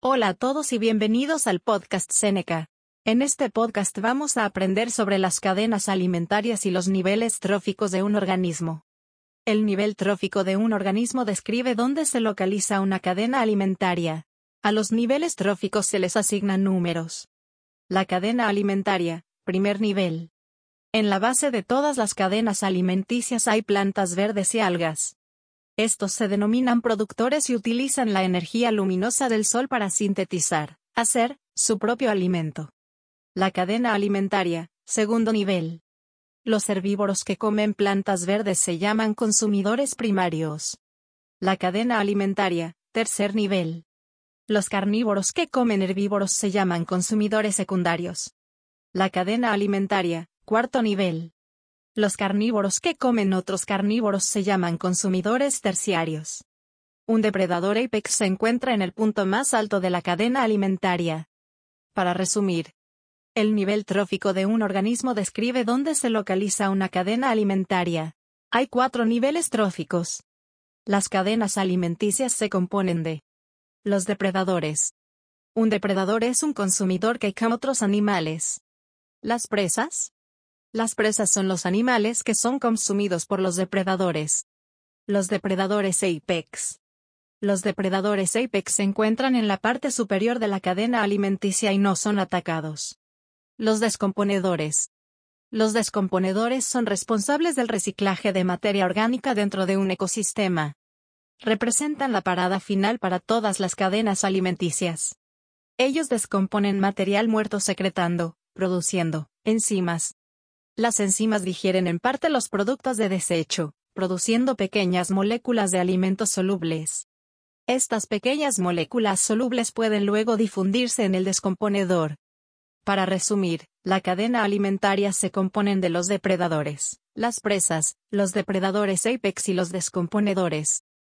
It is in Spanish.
Hola a todos y bienvenidos al podcast Seneca. En este podcast vamos a aprender sobre las cadenas alimentarias y los niveles tróficos de un organismo. El nivel trófico de un organismo describe dónde se localiza una cadena alimentaria. A los niveles tróficos se les asignan números. La cadena alimentaria, primer nivel. En la base de todas las cadenas alimenticias hay plantas verdes y algas. Estos se denominan productores y utilizan la energía luminosa del sol para sintetizar, hacer, su propio alimento. La cadena alimentaria, segundo nivel. Los herbívoros que comen plantas verdes se llaman consumidores primarios. La cadena alimentaria, tercer nivel. Los carnívoros que comen herbívoros se llaman consumidores secundarios. La cadena alimentaria, cuarto nivel. Los carnívoros que comen otros carnívoros se llaman consumidores terciarios. Un depredador apex se encuentra en el punto más alto de la cadena alimentaria. Para resumir, el nivel trófico de un organismo describe dónde se localiza una cadena alimentaria. Hay cuatro niveles tróficos. Las cadenas alimenticias se componen de los depredadores. Un depredador es un consumidor que come otros animales. Las presas, las presas son los animales que son consumidos por los depredadores. Los depredadores apex. Los depredadores apex se encuentran en la parte superior de la cadena alimenticia y no son atacados. Los descomponedores. Los descomponedores son responsables del reciclaje de materia orgánica dentro de un ecosistema. Representan la parada final para todas las cadenas alimenticias. Ellos descomponen material muerto secretando, produciendo, enzimas, las enzimas digieren en parte los productos de desecho, produciendo pequeñas moléculas de alimentos solubles. Estas pequeñas moléculas solubles pueden luego difundirse en el descomponedor. Para resumir, la cadena alimentaria se componen de los depredadores, las presas, los depredadores apex y los descomponedores.